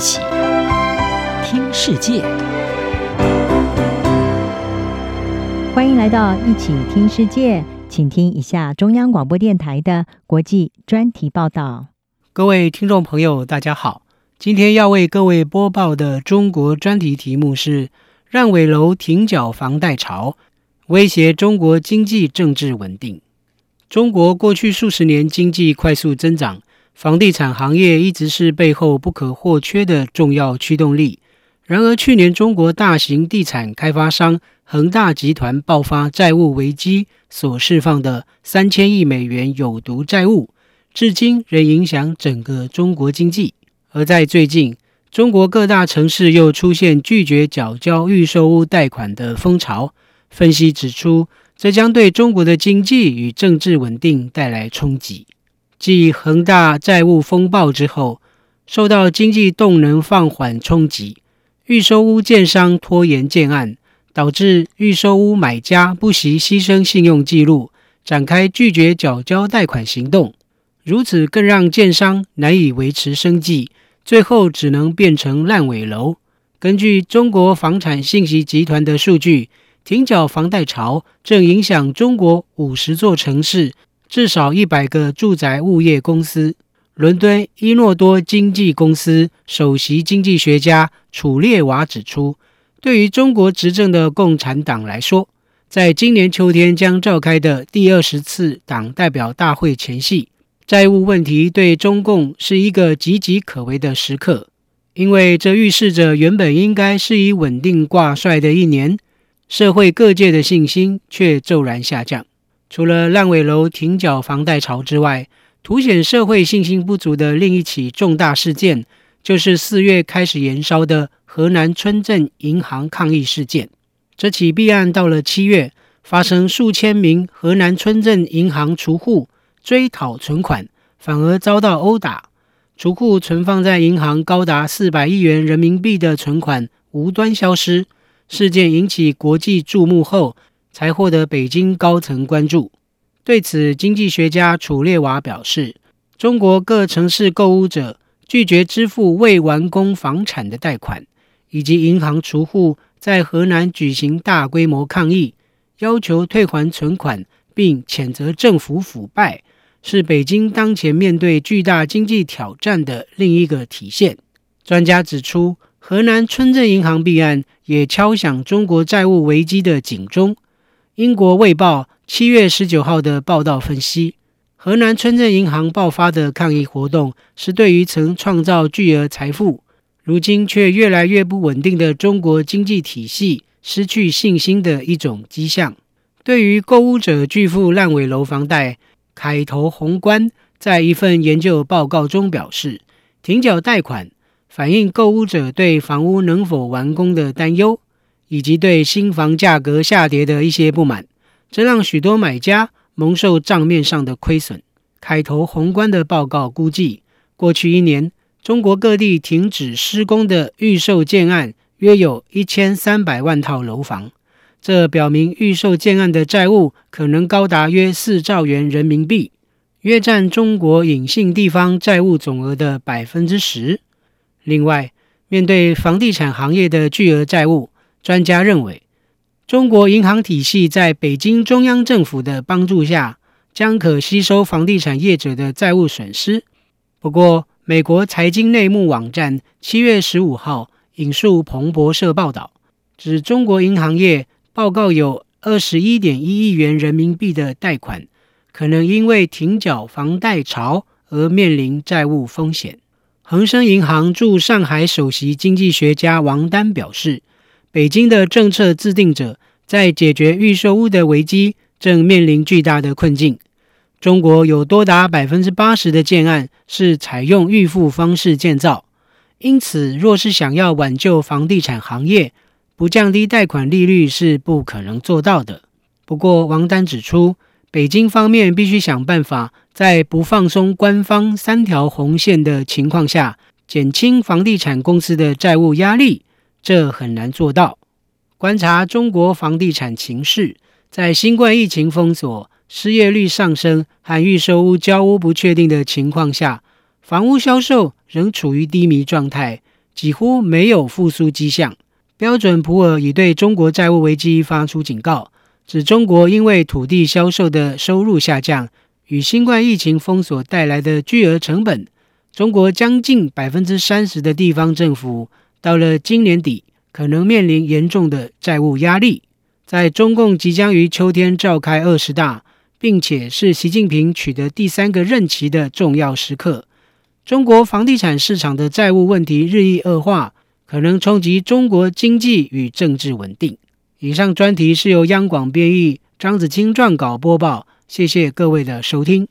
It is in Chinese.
起听世界，欢迎来到一起听世界，请听一下中央广播电台的国际专题报道。各位听众朋友，大家好，今天要为各位播报的中国专题题目是“烂尾楼停缴房贷潮，威胁中国经济政治稳定”。中国过去数十年经济快速增长。房地产行业一直是背后不可或缺的重要驱动力。然而，去年中国大型地产开发商恒大集团爆发债务危机所释放的三千亿美元有毒债务，至今仍影响整个中国经济。而在最近，中国各大城市又出现拒绝缴交预售屋贷款的风潮。分析指出，这将对中国的经济与政治稳定带来冲击。继恒大债务风暴之后，受到经济动能放缓冲击，预售屋建商拖延建案，导致预售屋买家不惜牺牲信用记录，展开拒绝缴交贷款行动。如此更让建商难以维持生计，最后只能变成烂尾楼。根据中国房产信息集团的数据，停缴房贷潮正影响中国五十座城市。至少一百个住宅物业公司。伦敦伊诺多经济公司首席经济学家楚列瓦指出，对于中国执政的共产党来说，在今年秋天将召开的第二十次党代表大会前夕，债务问题对中共是一个岌岌可危的时刻，因为这预示着原本应该是以稳定挂帅的一年，社会各界的信心却骤然下降。除了烂尾楼停缴房贷潮之外，凸显社会信心不足的另一起重大事件，就是四月开始延烧的河南村镇银行抗议事件。这起弊案到了七月，发生数千名河南村镇银行储户追讨存款，反而遭到殴打。储户存放在银行高达四百亿元人民币的存款无端消失，事件引起国际注目后，才获得北京高层关注。对此，经济学家楚列娃表示，中国各城市购物者拒绝支付未完工房产的贷款，以及银行储户在河南举行大规模抗议，要求退还存款，并谴责政府腐败，是北京当前面对巨大经济挑战的另一个体现。专家指出，河南村镇银行弊案也敲响中国债务危机的警钟。英国《卫报》七月十九号的报道分析，河南村镇银行爆发的抗议活动是对于曾创造巨额财富，如今却越来越不稳定的中国经济体系失去信心的一种迹象。对于购屋者拒付烂尾楼房贷，凯投宏观在一份研究报告中表示，停缴贷款反映购屋者对房屋能否完工的担忧。以及对新房价格下跌的一些不满，这让许多买家蒙受账面上的亏损。开头宏观的报告估计，过去一年，中国各地停止施工的预售建案约有一千三百万套楼房，这表明预售建案的债务可能高达约四兆元人民币，约占中国隐性地方债务总额的百分之十。另外，面对房地产行业的巨额债务，专家认为，中国银行体系在北京中央政府的帮助下，将可吸收房地产业者的债务损失。不过，美国财经内幕网站七月十五号引述彭博社报道，指中国银行业报告有二十一点一亿元人民币的贷款，可能因为停缴房贷潮而面临债务风险。恒生银行驻上海首席经济学家王丹表示。北京的政策制定者在解决预售屋的危机，正面临巨大的困境。中国有多达百分之八十的建案是采用预付方式建造，因此，若是想要挽救房地产行业，不降低贷款利率是不可能做到的。不过，王丹指出，北京方面必须想办法，在不放松官方三条红线的情况下，减轻房地产公司的债务压力。这很难做到。观察中国房地产情势，在新冠疫情封锁、失业率上升和预售屋交屋不确定的情况下，房屋销售仍处于低迷状态，几乎没有复苏迹象。标准普尔已对中国债务危机发出警告，指中国因为土地销售的收入下降与新冠疫情封锁带来的巨额成本，中国将近百分之三十的地方政府到了今年底可能面临严重的债务压力。在中共即将于秋天召开二十大，并且是习近平取得第三个任期的重要时刻，中国房地产市场的债务问题日益恶化。可能冲击中国经济与政治稳定。以上专题是由央广编译，张子清撰稿播报。谢谢各位的收听。